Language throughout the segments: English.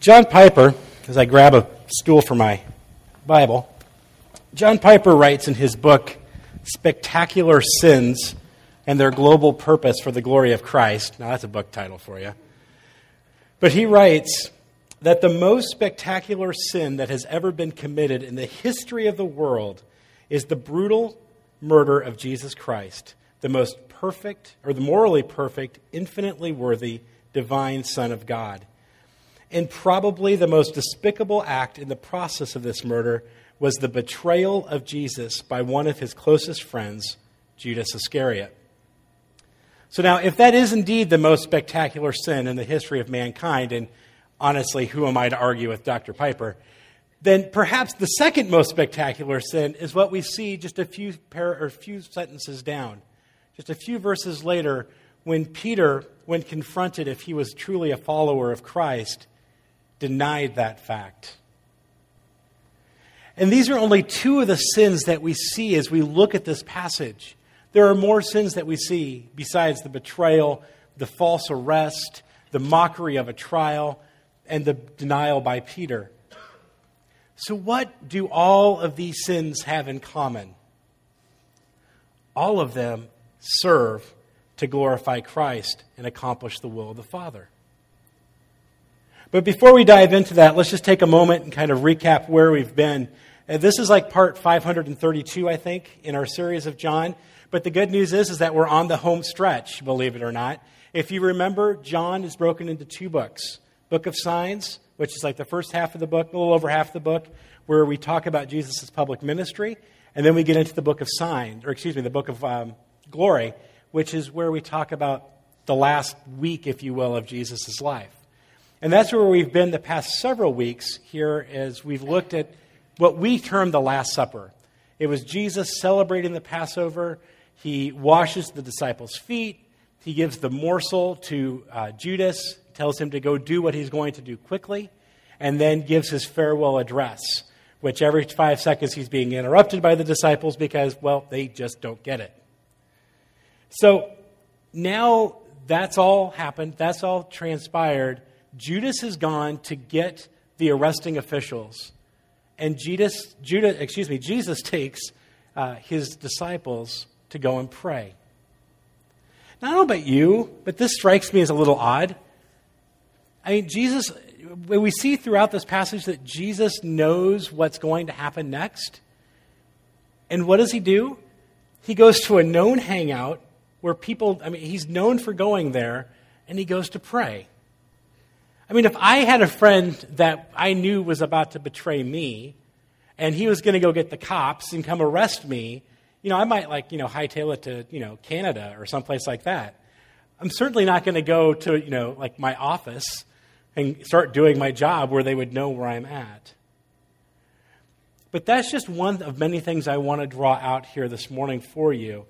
John Piper, as I grab a stool for my Bible, John Piper writes in his book, Spectacular Sins and Their Global Purpose for the Glory of Christ. Now, that's a book title for you. But he writes that the most spectacular sin that has ever been committed in the history of the world is the brutal murder of Jesus Christ, the most perfect, or the morally perfect, infinitely worthy, divine Son of God. And probably the most despicable act in the process of this murder was the betrayal of Jesus by one of his closest friends, Judas Iscariot. So, now, if that is indeed the most spectacular sin in the history of mankind, and honestly, who am I to argue with Dr. Piper? Then perhaps the second most spectacular sin is what we see just a few, par- or few sentences down. Just a few verses later, when Peter, when confronted if he was truly a follower of Christ, denied that fact. And these are only two of the sins that we see as we look at this passage. There are more sins that we see besides the betrayal, the false arrest, the mockery of a trial, and the denial by Peter. So, what do all of these sins have in common? All of them serve to glorify Christ and accomplish the will of the Father. But before we dive into that, let's just take a moment and kind of recap where we've been. Uh, this is like part 532, I think, in our series of John. But the good news is, is that we're on the home stretch, believe it or not. If you remember, John is broken into two books Book of Signs, which is like the first half of the book, a little over half the book, where we talk about Jesus' public ministry. And then we get into the book of Signs, or excuse me, the book of um, Glory, which is where we talk about the last week, if you will, of Jesus' life. And that's where we've been the past several weeks here as we've looked at what we term the Last Supper. It was Jesus celebrating the Passover. He washes the disciples' feet. He gives the morsel to uh, Judas, tells him to go do what he's going to do quickly, and then gives his farewell address, which every five seconds he's being interrupted by the disciples because, well, they just don't get it. So now that's all happened, that's all transpired. Judas has gone to get the arresting officials. And Judas, Judas, excuse me, Jesus takes uh, his disciples to go and pray. Now, I don't know about you, but this strikes me as a little odd. I mean, Jesus, we see throughout this passage that Jesus knows what's going to happen next. And what does he do? He goes to a known hangout where people, I mean, he's known for going there, and he goes to pray. I mean, if I had a friend that I knew was about to betray me, and he was going to go get the cops and come arrest me, you know, I might like, you know, hightail it to, you know, Canada or someplace like that. I'm certainly not going to go to, you know, like my office and start doing my job where they would know where I'm at. But that's just one of many things I want to draw out here this morning for you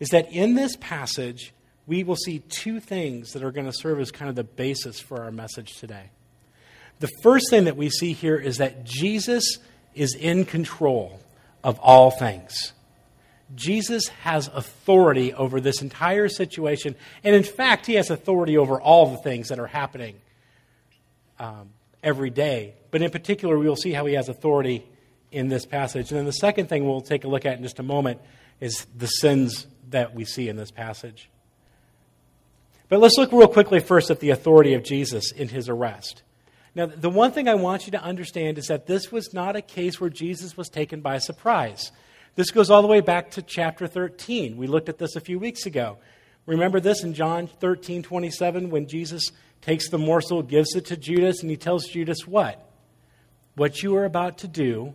is that in this passage, we will see two things that are going to serve as kind of the basis for our message today. The first thing that we see here is that Jesus is in control of all things. Jesus has authority over this entire situation, and in fact, he has authority over all the things that are happening um, every day. But in particular, we will see how he has authority in this passage. And then the second thing we'll take a look at in just a moment is the sins that we see in this passage. But let's look real quickly first at the authority of Jesus in his arrest. Now, the one thing I want you to understand is that this was not a case where Jesus was taken by surprise. This goes all the way back to chapter 13. We looked at this a few weeks ago. Remember this in John 13, 27, when Jesus takes the morsel, gives it to Judas, and he tells Judas what? What you are about to do,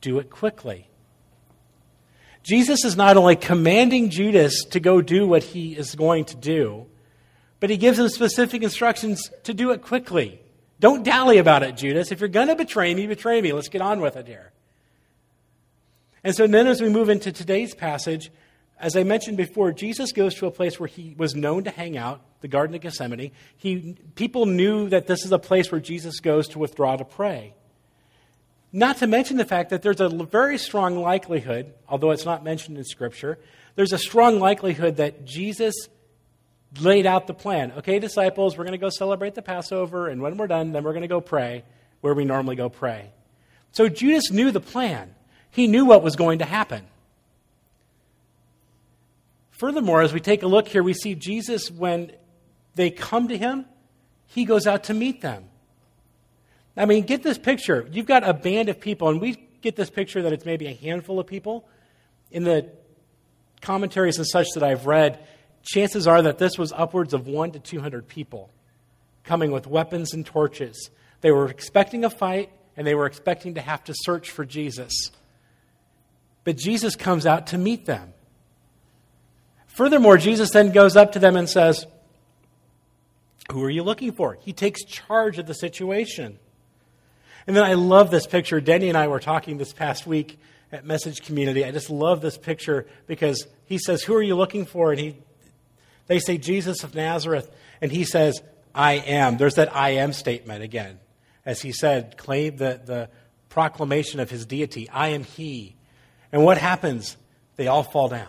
do it quickly. Jesus is not only commanding Judas to go do what he is going to do, but he gives him specific instructions to do it quickly. Don't dally about it, Judas. If you're going to betray me, betray me. Let's get on with it here. And so then, as we move into today's passage, as I mentioned before, Jesus goes to a place where he was known to hang out, the Garden of Gethsemane. He, people knew that this is a place where Jesus goes to withdraw to pray. Not to mention the fact that there's a very strong likelihood, although it's not mentioned in Scripture, there's a strong likelihood that Jesus laid out the plan. Okay, disciples, we're going to go celebrate the Passover, and when we're done, then we're going to go pray where we normally go pray. So Judas knew the plan, he knew what was going to happen. Furthermore, as we take a look here, we see Jesus, when they come to him, he goes out to meet them. I mean, get this picture. You've got a band of people, and we get this picture that it's maybe a handful of people. In the commentaries and such that I've read, chances are that this was upwards of one to 200 people coming with weapons and torches. They were expecting a fight, and they were expecting to have to search for Jesus. But Jesus comes out to meet them. Furthermore, Jesus then goes up to them and says, Who are you looking for? He takes charge of the situation. And then I love this picture. Denny and I were talking this past week at Message Community. I just love this picture because he says, Who are you looking for? And he, they say, Jesus of Nazareth. And he says, I am. There's that I am statement again. As he said, claim the, the proclamation of his deity I am he. And what happens? They all fall down.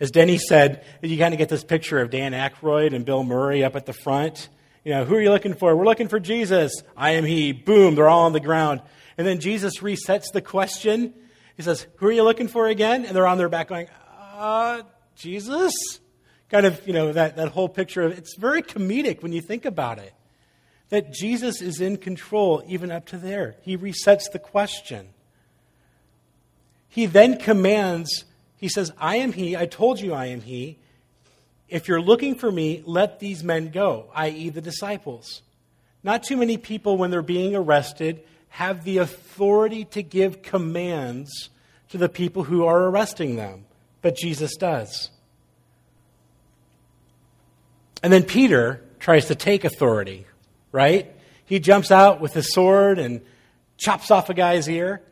As Denny said, you kind of get this picture of Dan Aykroyd and Bill Murray up at the front. You know, who are you looking for? We're looking for Jesus. I am He. Boom, they're all on the ground. And then Jesus resets the question. He says, Who are you looking for again? And they're on their back going, Uh, Jesus? Kind of, you know, that, that whole picture of it's very comedic when you think about it. That Jesus is in control even up to there. He resets the question. He then commands he says, I am he. I told you I am he. If you're looking for me, let these men go, i.e., the disciples. Not too many people, when they're being arrested, have the authority to give commands to the people who are arresting them, but Jesus does. And then Peter tries to take authority, right? He jumps out with his sword and chops off a guy's ear.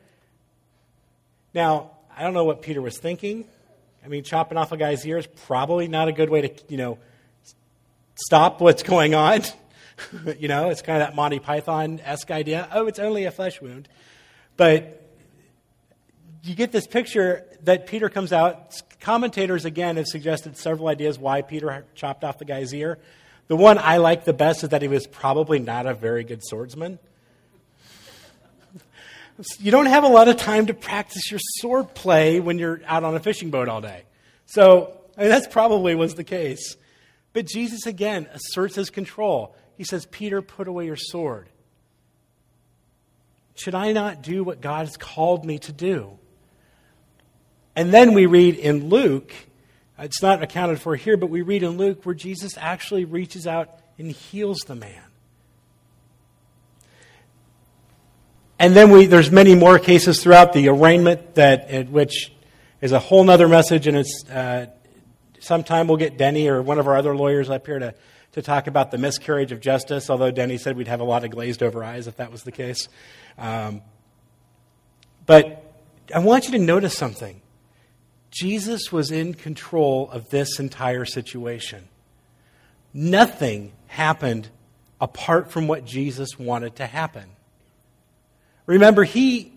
Now, I don't know what Peter was thinking. I mean, chopping off a guy's ear is probably not a good way to, you know, stop what's going on. you know, it's kind of that Monty Python esque idea. Oh, it's only a flesh wound. But you get this picture that Peter comes out. Commentators, again, have suggested several ideas why Peter chopped off the guy's ear. The one I like the best is that he was probably not a very good swordsman. You don't have a lot of time to practice your sword play when you're out on a fishing boat all day. So, I mean, that's probably was the case. But Jesus again asserts his control. He says, Peter, put away your sword. Should I not do what God has called me to do? And then we read in Luke, it's not accounted for here, but we read in Luke where Jesus actually reaches out and heals the man. And then we, there's many more cases throughout the arraignment that, which is a whole other message, and it's, uh, sometime we'll get Denny or one of our other lawyers up here to, to talk about the miscarriage of justice, although Denny said we'd have a lot of glazed over eyes if that was the case. Um, but I want you to notice something. Jesus was in control of this entire situation. Nothing happened apart from what Jesus wanted to happen. Remember, he,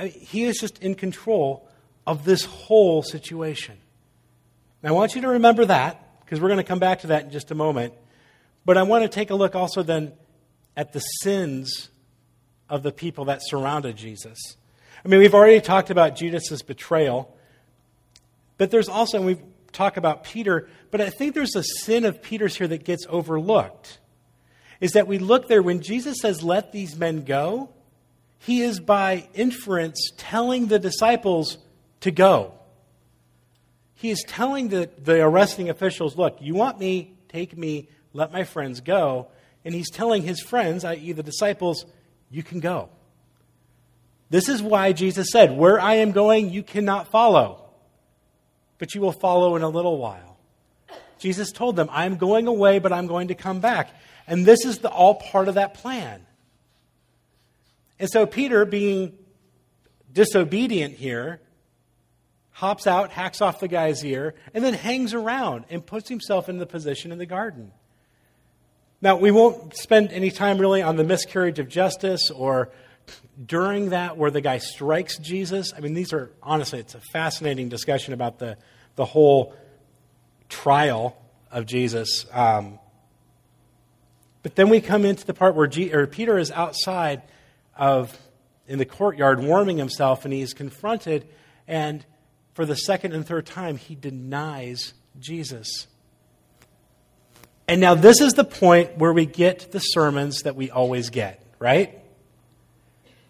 he is just in control of this whole situation. Now, I want you to remember that, because we're going to come back to that in just a moment. But I want to take a look also then at the sins of the people that surrounded Jesus. I mean, we've already talked about Judas's betrayal, but there's also, and we've talked about Peter, but I think there's a sin of Peter's here that gets overlooked. Is that we look there when Jesus says, Let these men go, he is by inference telling the disciples to go. He is telling the, the arresting officials, look, you want me, take me, let my friends go. And he's telling his friends, i.e., the disciples, you can go. This is why Jesus said, Where I am going, you cannot follow, but you will follow in a little while. Jesus told them, I'm going away, but I'm going to come back. And this is the, all part of that plan. And so Peter, being disobedient here, hops out, hacks off the guy's ear, and then hangs around and puts himself in the position in the garden. Now, we won't spend any time really on the miscarriage of justice or during that where the guy strikes Jesus. I mean, these are, honestly, it's a fascinating discussion about the, the whole trial of Jesus. Um, but then we come into the part where G- Peter is outside of in the courtyard warming himself, and he's confronted, and for the second and third time, he denies Jesus. And now, this is the point where we get the sermons that we always get, right?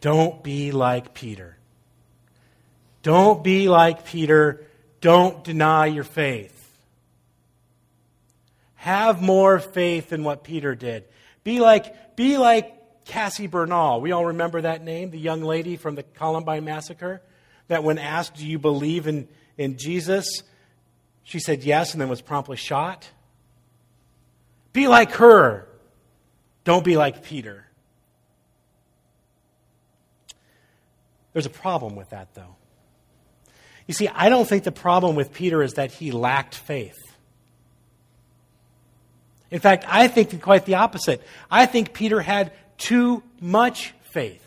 Don't be like Peter. Don't be like Peter. Don't deny your faith. Have more faith than what Peter did. Be like, be like Cassie Bernall. We all remember that name, the young lady from the Columbine Massacre, that when asked, Do you believe in, in Jesus? She said yes and then was promptly shot. Be like her. Don't be like Peter. There's a problem with that, though. You see, I don't think the problem with Peter is that he lacked faith. In fact, I think quite the opposite. I think Peter had too much faith.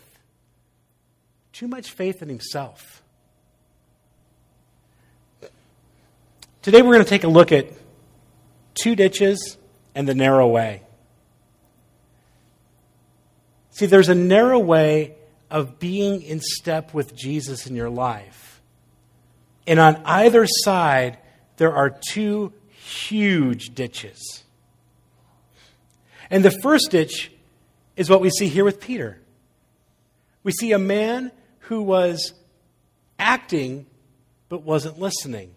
Too much faith in himself. Today we're going to take a look at two ditches and the narrow way. See, there's a narrow way of being in step with Jesus in your life. And on either side, there are two huge ditches. And the first ditch is what we see here with Peter. We see a man who was acting but wasn't listening.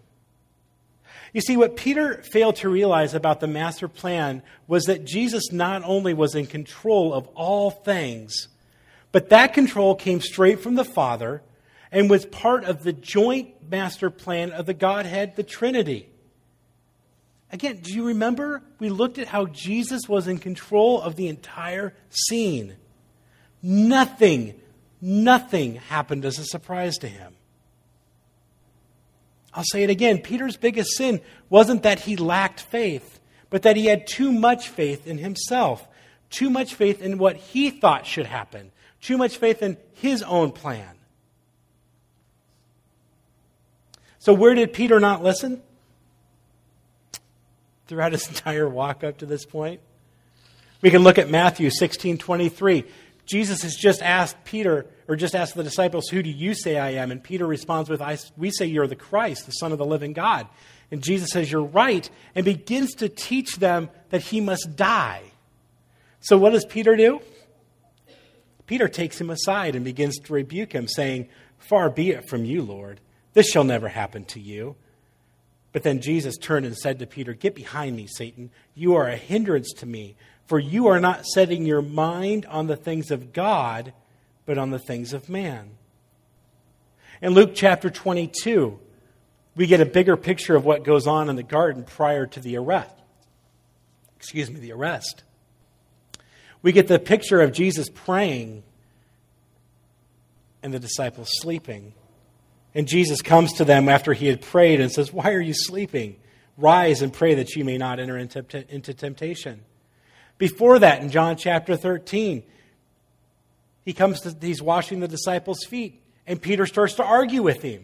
You see, what Peter failed to realize about the master plan was that Jesus not only was in control of all things, but that control came straight from the Father and was part of the joint master plan of the Godhead, the Trinity. Again, do you remember? We looked at how Jesus was in control of the entire scene. Nothing, nothing happened as a surprise to him. I'll say it again Peter's biggest sin wasn't that he lacked faith, but that he had too much faith in himself, too much faith in what he thought should happen, too much faith in his own plan. So, where did Peter not listen? Throughout his entire walk up to this point. We can look at Matthew 16 23. Jesus has just asked Peter, or just asked the disciples, Who do you say I am? And Peter responds with, We say you're the Christ, the Son of the living God. And Jesus says, You're right, and begins to teach them that he must die. So, what does Peter do? Peter takes him aside and begins to rebuke him, saying, Far be it from you, Lord. This shall never happen to you. But then Jesus turned and said to Peter, Get behind me, Satan. You are a hindrance to me, for you are not setting your mind on the things of God, but on the things of man. In Luke chapter 22, we get a bigger picture of what goes on in the garden prior to the arrest. Excuse me, the arrest we get the picture of Jesus praying and the disciples sleeping. And Jesus comes to them after he had prayed and says, Why are you sleeping? Rise and pray that you may not enter into, temptation. Before that, in John chapter 13, he comes to, he's washing the disciples' feet, and Peter starts to argue with him.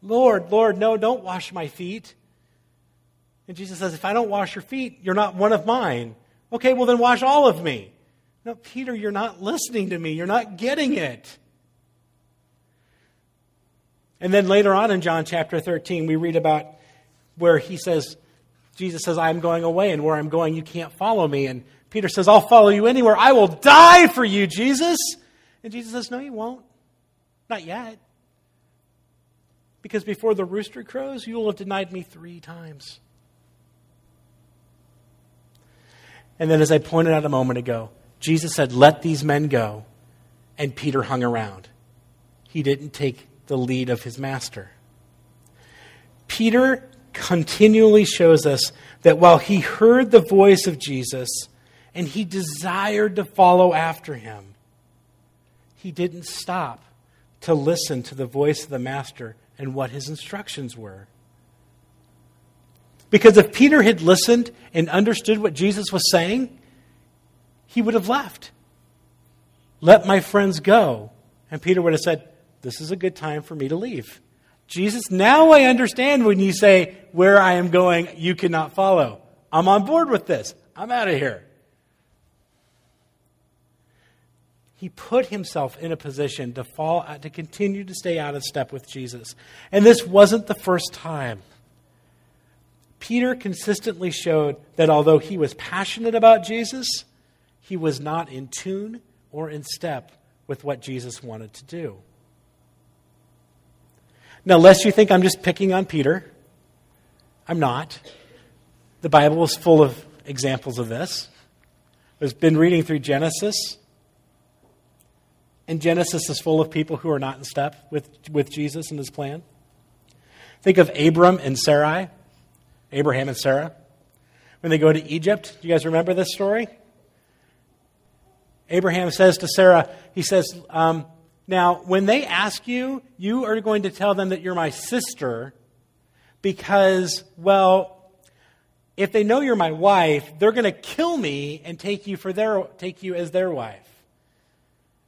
Lord, Lord, no, don't wash my feet. And Jesus says, If I don't wash your feet, you're not one of mine. Okay, well, then wash all of me. No, Peter, you're not listening to me. You're not getting it. And then later on in John chapter 13, we read about where he says, Jesus says, I'm going away, and where I'm going, you can't follow me. And Peter says, I'll follow you anywhere. I will die for you, Jesus. And Jesus says, No, you won't. Not yet. Because before the rooster crows, you will have denied me three times. And then, as I pointed out a moment ago, Jesus said, Let these men go. And Peter hung around. He didn't take the lead of his master. Peter continually shows us that while he heard the voice of Jesus and he desired to follow after him, he didn't stop to listen to the voice of the master and what his instructions were. Because if Peter had listened and understood what Jesus was saying, he would have left. Let my friends go. And Peter would have said, This is a good time for me to leave. Jesus, now I understand when you say, Where I am going, you cannot follow. I'm on board with this. I'm out of here. He put himself in a position to fall uh, to continue to stay out of step with Jesus. And this wasn't the first time. Peter consistently showed that although he was passionate about Jesus, he was not in tune or in step with what Jesus wanted to do. Now, lest you think I'm just picking on Peter, I'm not. The Bible is full of examples of this. I've been reading through Genesis, and Genesis is full of people who are not in step with, with Jesus and his plan. Think of Abram and Sarai, Abraham and Sarah. When they go to Egypt, do you guys remember this story? Abraham says to Sarah, he says, um, Now, when they ask you, you are going to tell them that you're my sister because, well, if they know you're my wife, they're going to kill me and take you, for their, take you as their wife.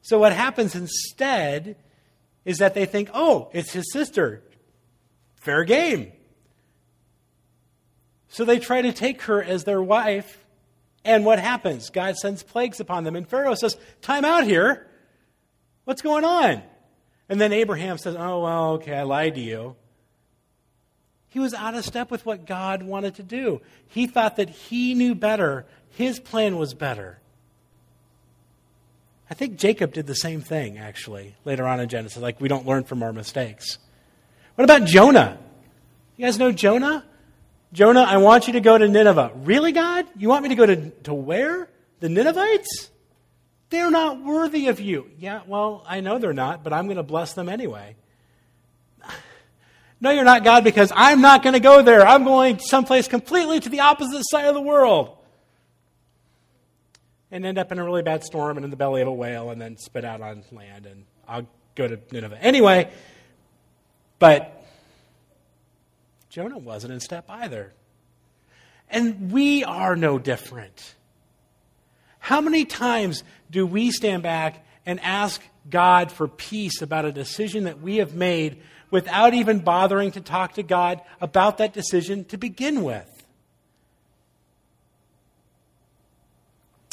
So, what happens instead is that they think, oh, it's his sister. Fair game. So they try to take her as their wife and what happens? God sends plagues upon them. And Pharaoh says, Time out here. What's going on? And then Abraham says, Oh, well, okay, I lied to you. He was out of step with what God wanted to do. He thought that he knew better, his plan was better. I think Jacob did the same thing, actually, later on in Genesis. Like, we don't learn from our mistakes. What about Jonah? You guys know Jonah? Jonah, I want you to go to Nineveh. Really, God? You want me to go to, to where? The Ninevites? They're not worthy of you. Yeah, well, I know they're not, but I'm going to bless them anyway. No, you're not, God, because I'm not going to go there. I'm going someplace completely to the opposite side of the world. And end up in a really bad storm and in the belly of a whale and then spit out on land, and I'll go to Nineveh. Anyway, but Jonah wasn't in step either. And we are no different. How many times do we stand back and ask God for peace about a decision that we have made without even bothering to talk to God about that decision to begin with?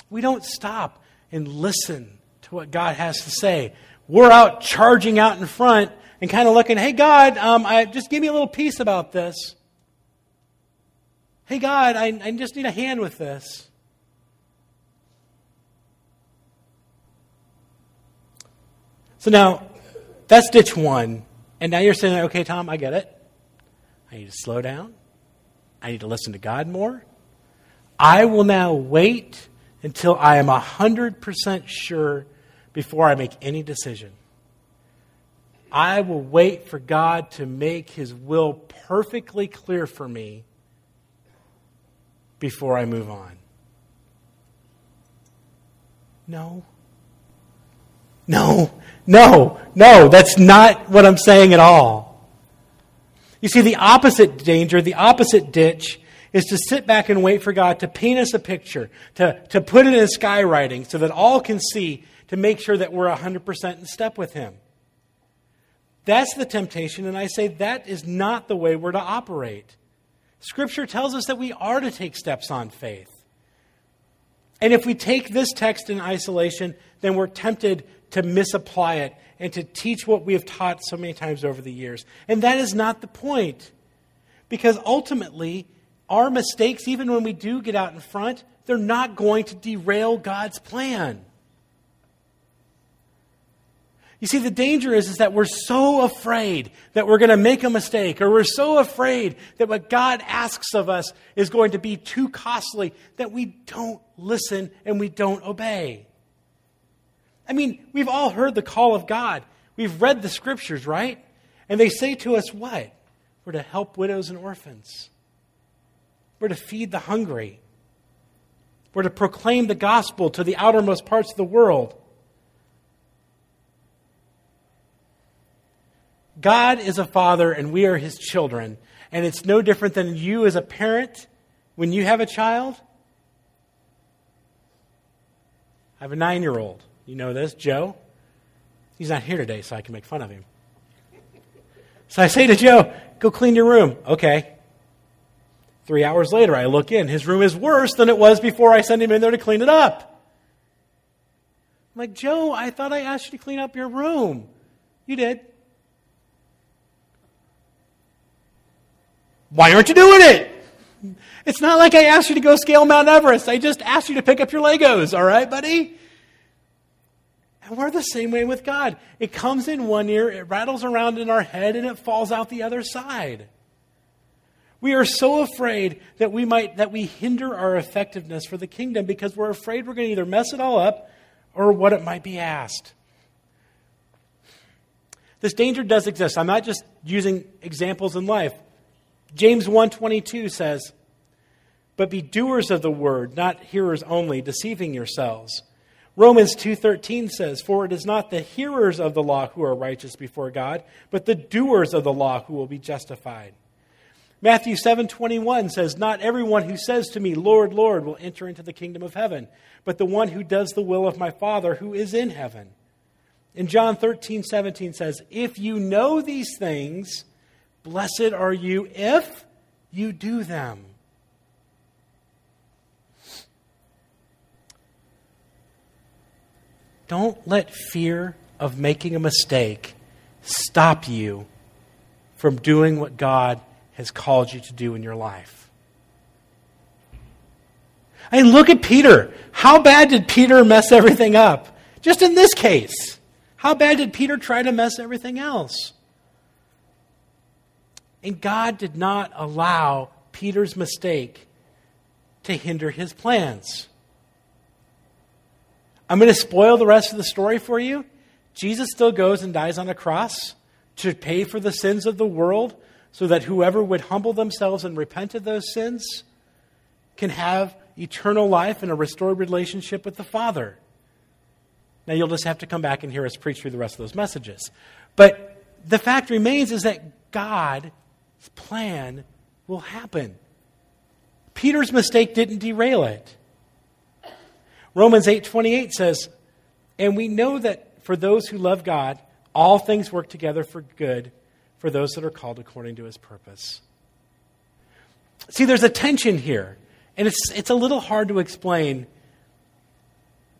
We don't stop and listen to what God has to say. We're out charging out in front and kind of looking, hey, God, um, I, just give me a little peace about this. Hey, God, I, I just need a hand with this. So now, that's ditch one. And now you're saying, okay, Tom, I get it. I need to slow down. I need to listen to God more. I will now wait until I am 100% sure before I make any decision. I will wait for God to make his will perfectly clear for me before I move on. No. No, no, no, that's not what I'm saying at all. You see, the opposite danger, the opposite ditch, is to sit back and wait for God to paint us a picture, to, to put it in skywriting so that all can see, to make sure that we're 100% in step with Him. That's the temptation, and I say that is not the way we're to operate. Scripture tells us that we are to take steps on faith. And if we take this text in isolation, then we're tempted to misapply it and to teach what we have taught so many times over the years. And that is not the point. Because ultimately, our mistakes, even when we do get out in front, they're not going to derail God's plan. You see, the danger is, is that we're so afraid that we're going to make a mistake, or we're so afraid that what God asks of us is going to be too costly that we don't listen and we don't obey. I mean, we've all heard the call of God. We've read the scriptures, right? And they say to us what? We're to help widows and orphans. We're to feed the hungry. We're to proclaim the gospel to the outermost parts of the world. God is a father and we are his children. And it's no different than you as a parent when you have a child. I have a nine year old. You know this, Joe. He's not here today, so I can make fun of him. So I say to Joe, go clean your room. Okay. Three hours later, I look in. His room is worse than it was before I sent him in there to clean it up. I'm like, Joe, I thought I asked you to clean up your room. You did. Why aren't you doing it? It's not like I asked you to go scale Mount Everest. I just asked you to pick up your Legos, all right, buddy? And we're the same way with God. It comes in one ear, it rattles around in our head, and it falls out the other side. We are so afraid that we might that we hinder our effectiveness for the kingdom because we're afraid we're going to either mess it all up or what it might be asked. This danger does exist. I'm not just using examples in life. James 1:22 says, "But be doers of the word, not hearers only, deceiving yourselves." Romans 2:13 says, "For it is not the hearers of the law who are righteous before God, but the doers of the law who will be justified." Matthew 7:21 says, "Not everyone who says to me, Lord, Lord, will enter into the kingdom of heaven, but the one who does the will of my Father who is in heaven." And John 13:17 says, "If you know these things, blessed are you if you do them." Don't let fear of making a mistake stop you from doing what God has called you to do in your life. I mean, look at Peter. How bad did Peter mess everything up? Just in this case. How bad did Peter try to mess everything else? And God did not allow Peter's mistake to hinder his plans. I'm going to spoil the rest of the story for you. Jesus still goes and dies on a cross to pay for the sins of the world so that whoever would humble themselves and repent of those sins can have eternal life and a restored relationship with the Father. Now, you'll just have to come back and hear us preach through the rest of those messages. But the fact remains is that God's plan will happen. Peter's mistake didn't derail it. Romans 8:28 says, "And we know that for those who love God, all things work together for good for those that are called according to his purpose. See, there's a tension here, and it's, it's a little hard to explain.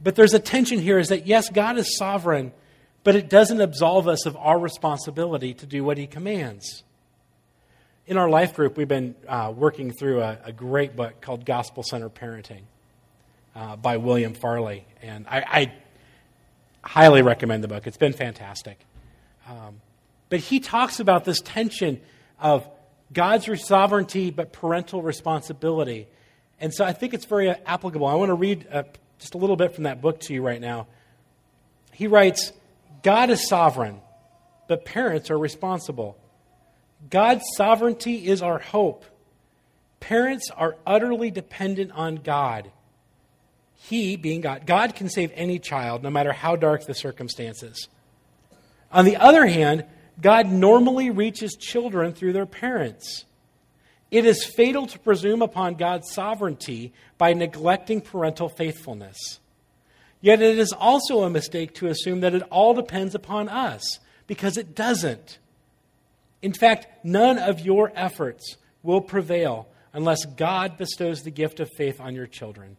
But there's a tension here is that, yes, God is sovereign, but it doesn't absolve us of our responsibility to do what he commands. In our life group, we've been uh, working through a, a, great book called Gospel Center Parenting uh, by William Farley. And I, I, highly recommend the book. It's been fantastic. Um, but he talks about this tension of God's sovereignty but parental responsibility. And so I think it's very applicable. I want to read uh, just a little bit from that book to you right now. He writes God is sovereign, but parents are responsible. God's sovereignty is our hope. Parents are utterly dependent on God. He, being God, God can save any child, no matter how dark the circumstances. On the other hand, God normally reaches children through their parents. It is fatal to presume upon God's sovereignty by neglecting parental faithfulness. Yet it is also a mistake to assume that it all depends upon us, because it doesn't. In fact, none of your efforts will prevail unless God bestows the gift of faith on your children.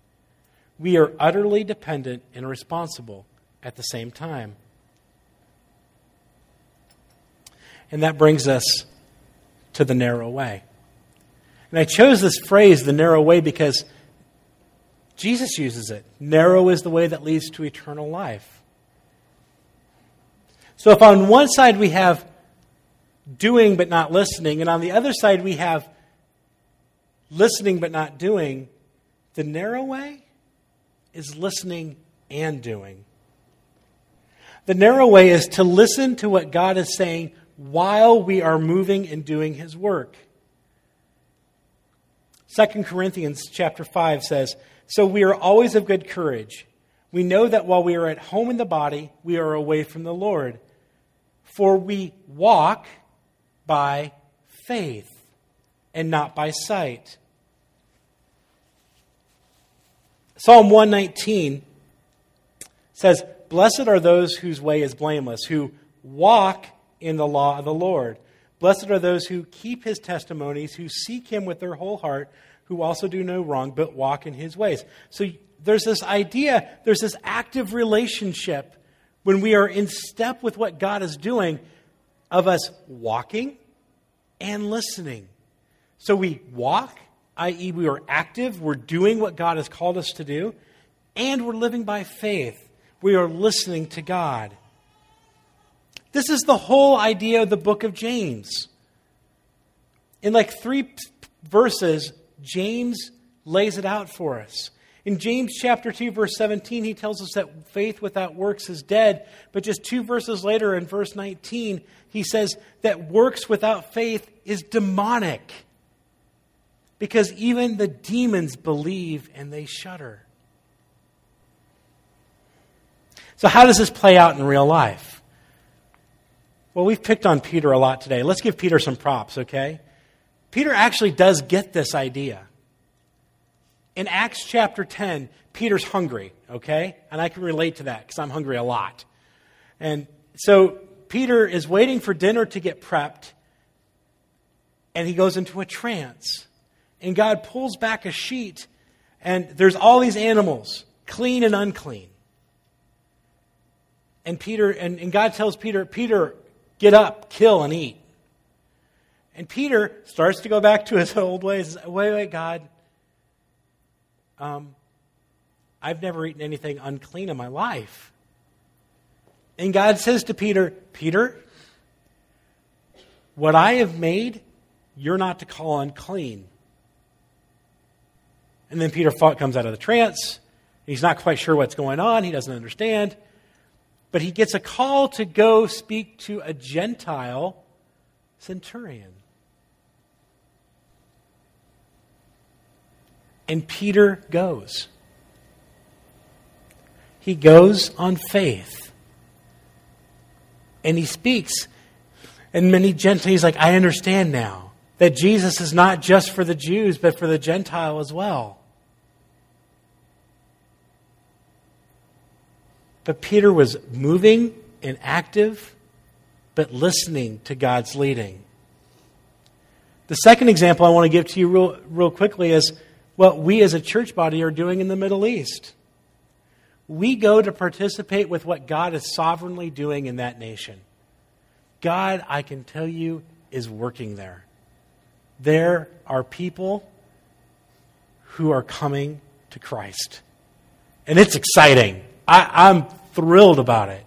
We are utterly dependent and responsible at the same time. And that brings us to the narrow way. And I chose this phrase, the narrow way, because Jesus uses it. Narrow is the way that leads to eternal life. So if on one side we have doing but not listening, and on the other side we have listening but not doing, the narrow way is listening and doing. The narrow way is to listen to what God is saying while we are moving and doing his work. 2 Corinthians chapter 5 says, So we are always of good courage. We know that while we are at home in the body, we are away from the Lord. For we walk by faith and not by sight. Psalm 119 says, Blessed are those whose way is blameless, who walk in the law of the Lord. Blessed are those who keep his testimonies, who seek him with their whole heart, who also do no wrong, but walk in his ways. So there's this idea, there's this active relationship when we are in step with what God is doing of us walking and listening. So we walk, i.e., we are active, we're doing what God has called us to do, and we're living by faith. We are listening to God. This is the whole idea of the book of James. In like three verses, James lays it out for us. In James chapter 2 verse 17 he tells us that faith without works is dead, but just two verses later in verse 19 he says that works without faith is demonic. Because even the demons believe and they shudder. So how does this play out in real life? Well, we've picked on Peter a lot today. Let's give Peter some props, okay? Peter actually does get this idea. In Acts chapter 10, Peter's hungry, okay? And I can relate to that because I'm hungry a lot. And so Peter is waiting for dinner to get prepped, and he goes into a trance. And God pulls back a sheet, and there's all these animals, clean and unclean. And Peter, and, and God tells Peter, Peter, get up, kill, and eat. And Peter starts to go back to his old ways. Wait, wait, God. Um, I've never eaten anything unclean in my life. And God says to Peter, Peter, what I have made, you're not to call unclean. And then Peter comes out of the trance. He's not quite sure what's going on. He doesn't understand. But he gets a call to go speak to a Gentile centurion. And Peter goes. He goes on faith. And he speaks. And many Gentiles, he's like, I understand now that Jesus is not just for the Jews, but for the Gentile as well. But Peter was moving and active, but listening to God's leading. The second example I want to give to you real, real quickly is what we as a church body are doing in the Middle East. We go to participate with what God is sovereignly doing in that nation. God, I can tell you, is working there. There are people who are coming to Christ. And it's exciting. I, am thrilled about it.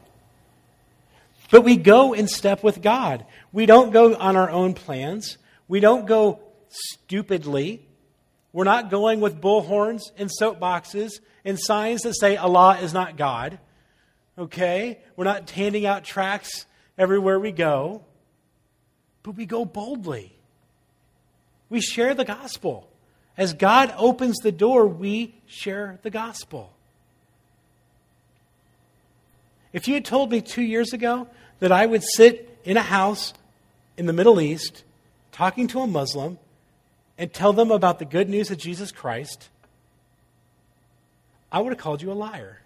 But we go in step with God. We don't go on our own plans. We don't go stupidly. We're not going with bullhorns and soapboxes and signs that say Allah is not God. Okay? We're not handing out tracts everywhere we go. But we go boldly. We share the gospel. As God opens the door, we share the gospel. If you had told me two years ago that I would sit in a house in the Middle East talking to a Muslim and tell them about the good news of Jesus Christ, I would have called you a liar.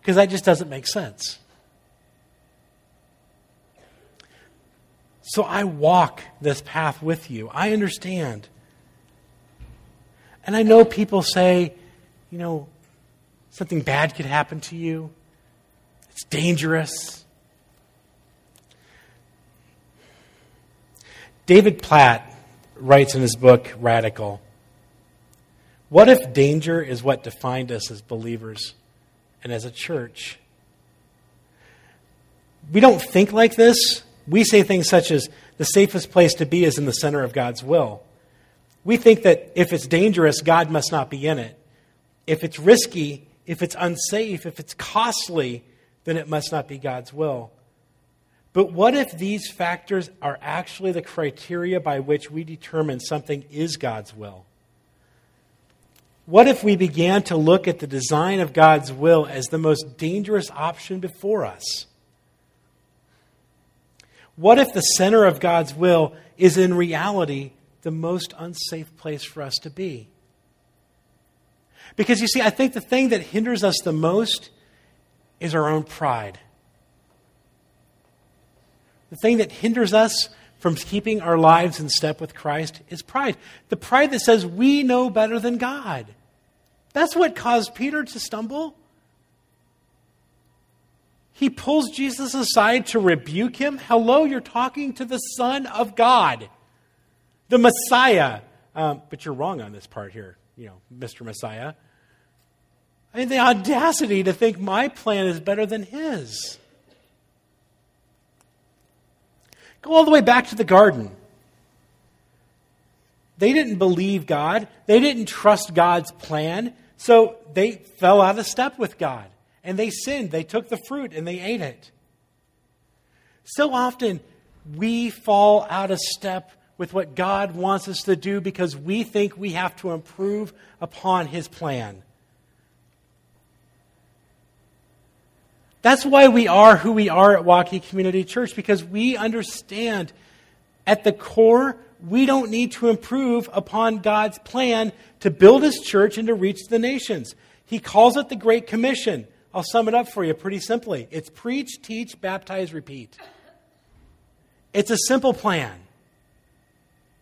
Because that just doesn't make sense. So I walk this path with you. I understand. And I know people say, you know, something bad could happen to you, it's dangerous. David Platt writes in his book, Radical What if danger is what defined us as believers and as a church? We don't think like this. We say things such as the safest place to be is in the center of God's will. We think that if it's dangerous, God must not be in it. If it's risky, if it's unsafe, if it's costly, then it must not be God's will. But what if these factors are actually the criteria by which we determine something is God's will? What if we began to look at the design of God's will as the most dangerous option before us? What if the center of God's will is in reality the most unsafe place for us to be? Because you see, I think the thing that hinders us the most is our own pride. The thing that hinders us from keeping our lives in step with Christ is pride. The pride that says we know better than God. That's what caused Peter to stumble. He pulls Jesus aside to rebuke him. Hello, you're talking to the Son of God, the Messiah. Um, but you're wrong on this part here, you know, Mr. Messiah. I mean, the audacity to think my plan is better than his. Go all the way back to the garden. They didn't believe God, they didn't trust God's plan, so they fell out of step with God. And they sinned. They took the fruit and they ate it. So often, we fall out of step with what God wants us to do because we think we have to improve upon His plan. That's why we are who we are at Waukee Community Church, because we understand at the core, we don't need to improve upon God's plan to build His church and to reach the nations. He calls it the Great Commission. I'll sum it up for you pretty simply it's preach, teach, baptize, repeat. It's a simple plan.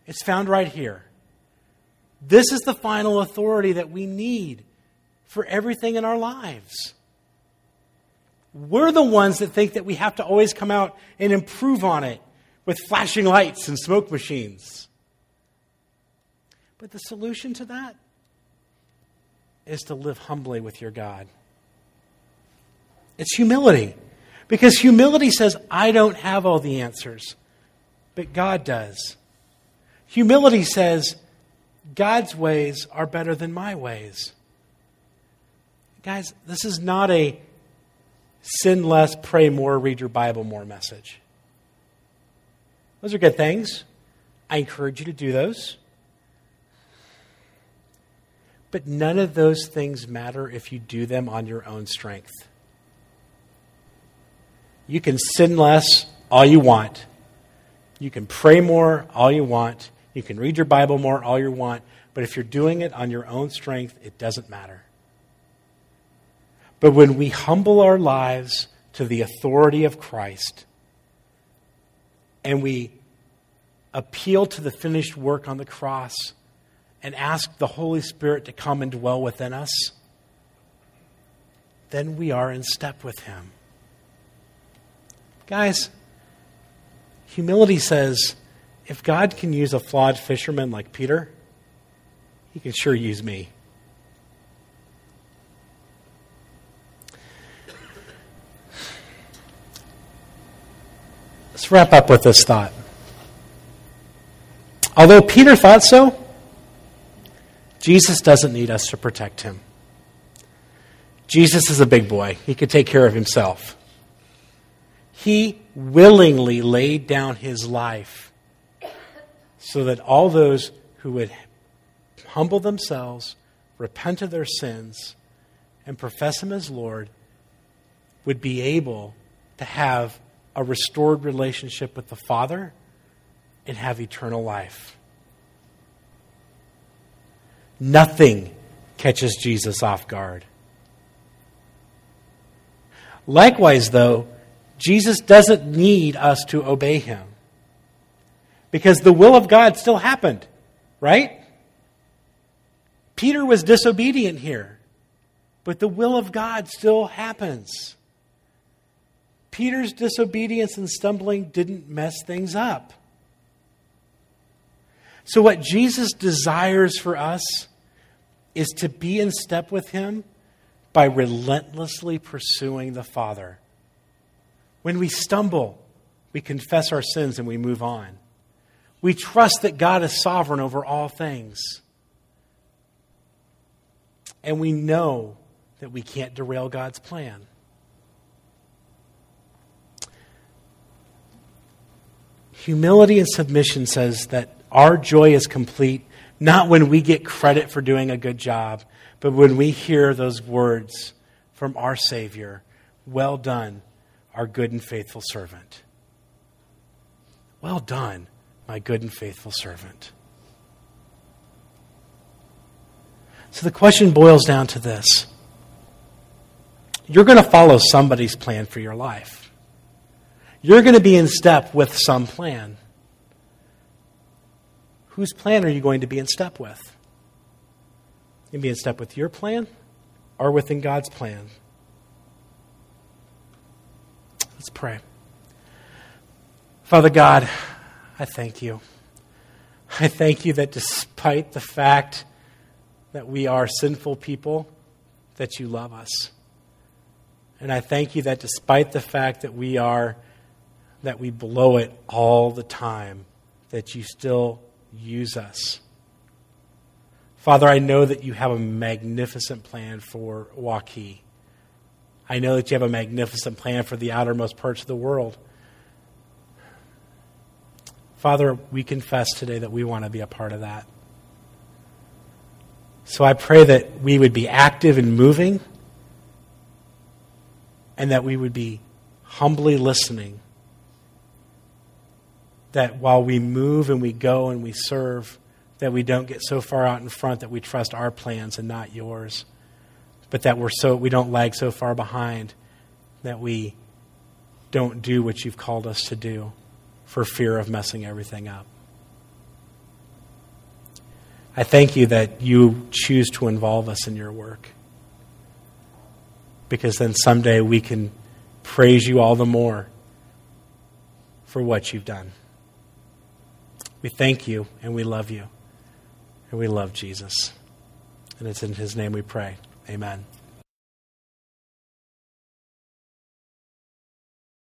It's found right here. This is the final authority that we need for everything in our lives. We're the ones that think that we have to always come out and improve on it with flashing lights and smoke machines. But the solution to that is to live humbly with your God. It's humility. Because humility says, I don't have all the answers, but God does. Humility says, God's ways are better than my ways. Guys, this is not a sin less, pray more, read your Bible more message. Those are good things. I encourage you to do those. But none of those things matter if you do them on your own strength. You can sin less all you want. You can pray more all you want. You can read your Bible more all you want. But if you're doing it on your own strength, it doesn't matter. But when we humble our lives to the authority of Christ and we appeal to the finished work on the cross and ask the Holy Spirit to come and dwell within us, then we are in step with Him. Guys, humility says if God can use a flawed fisherman like Peter, He can sure use me. Let's wrap up with this thought. Although Peter thought so, Jesus doesn't need us to protect him. Jesus is a big boy. He could take care of himself. He willingly laid down his life so that all those who would humble themselves, repent of their sins, and profess him as Lord would be able to have a restored relationship with the Father and have eternal life. Nothing catches Jesus off guard. Likewise, though, Jesus doesn't need us to obey him because the will of God still happened, right? Peter was disobedient here, but the will of God still happens. Peter's disobedience and stumbling didn't mess things up. So, what Jesus desires for us is to be in step with Him by relentlessly pursuing the Father. When we stumble, we confess our sins and we move on. We trust that God is sovereign over all things. And we know that we can't derail God's plan. Humility and submission says that our joy is complete not when we get credit for doing a good job, but when we hear those words from our Savior Well done, our good and faithful servant. Well done, my good and faithful servant. So the question boils down to this You're going to follow somebody's plan for your life. You're going to be in step with some plan. Whose plan are you going to be in step with? You be in step with your plan or within God's plan? Let's pray. Father God, I thank you. I thank you that despite the fact that we are sinful people, that you love us. And I thank you that despite the fact that we are, that we blow it all the time, that you still use us. Father, I know that you have a magnificent plan for Waukee. I know that you have a magnificent plan for the outermost parts of the world. Father, we confess today that we want to be a part of that. So I pray that we would be active and moving and that we would be humbly listening. That while we move and we go and we serve, that we don't get so far out in front that we trust our plans and not yours. But that we're so we don't lag so far behind that we don't do what you've called us to do for fear of messing everything up. I thank you that you choose to involve us in your work. Because then someday we can praise you all the more for what you've done. We thank you and we love you. And we love Jesus. And it's in his name we pray. Amen.